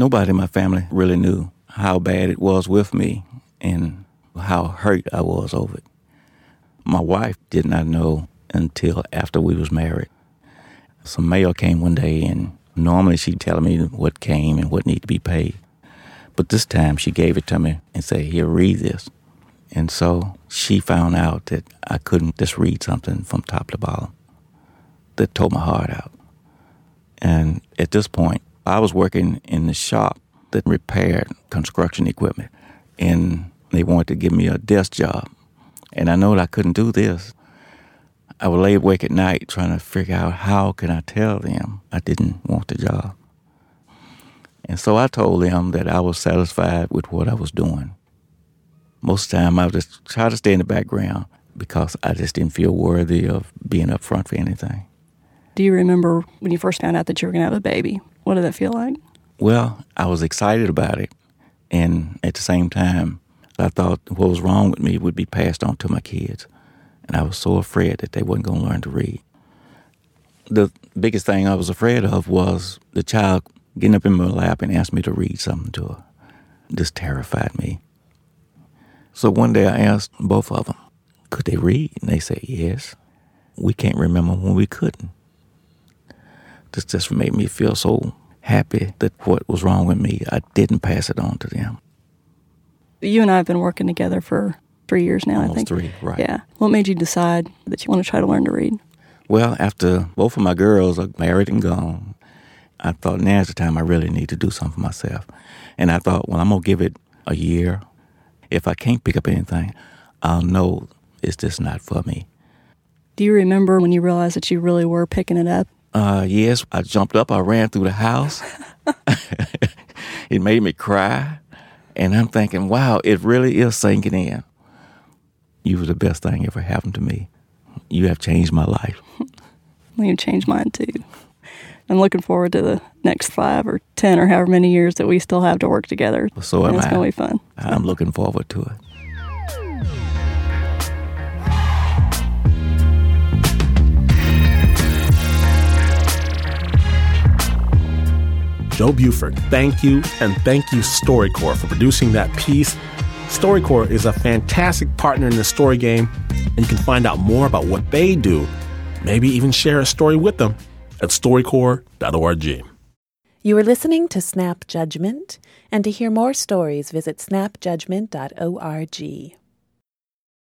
nobody in my family really knew how bad it was with me and how hurt I was over it. My wife did not know until after we was married. Some mail came one day and normally she'd tell me what came and what needed to be paid. But this time she gave it to me and said, Here, read this. And so she found out that I couldn't just read something from top to bottom. That tore my heart out. And at this point, I was working in the shop that repaired construction equipment. And they wanted to give me a desk job. And I know that I couldn't do this. I would lay awake at night trying to figure out how can I tell them I didn't want the job. And so I told them that I was satisfied with what I was doing. Most of the time I would just try to stay in the background because I just didn't feel worthy of being up front for anything. Do you remember when you first found out that you were going to have a baby? What did that feel like? Well, I was excited about it. And at the same time, I thought what was wrong with me would be passed on to my kids. And I was so afraid that they wasn't going to learn to read. The biggest thing I was afraid of was the child getting up in my lap and asking me to read something to her. This terrified me. So one day I asked both of them, could they read? And they said, yes. We can't remember when we couldn't. This just made me feel so happy that what was wrong with me, I didn't pass it on to them. You and I have been working together for three years now, Almost I think. three, right. Yeah. What made you decide that you want to try to learn to read? Well, after both of my girls are married and gone, I thought now's the time I really need to do something for myself. And I thought, well, I'm going to give it a year. If I can't pick up anything, I'll know it's just not for me. Do you remember when you realized that you really were picking it up? Uh, yes, I jumped up, I ran through the house. it made me cry. And I'm thinking, wow, it really is sinking in. You were the best thing ever happened to me. You have changed my life. Well, you changed mine too. I'm looking forward to the next five or ten or however many years that we still have to work together. So And am it's I. gonna be fun. I'm looking forward to it. Joe Buford, thank you, and thank you, StoryCorps, for producing that piece. StoryCorps is a fantastic partner in the story game, and you can find out more about what they do, maybe even share a story with them at storycorps.org. You are listening to Snap Judgment, and to hear more stories, visit snapjudgment.org.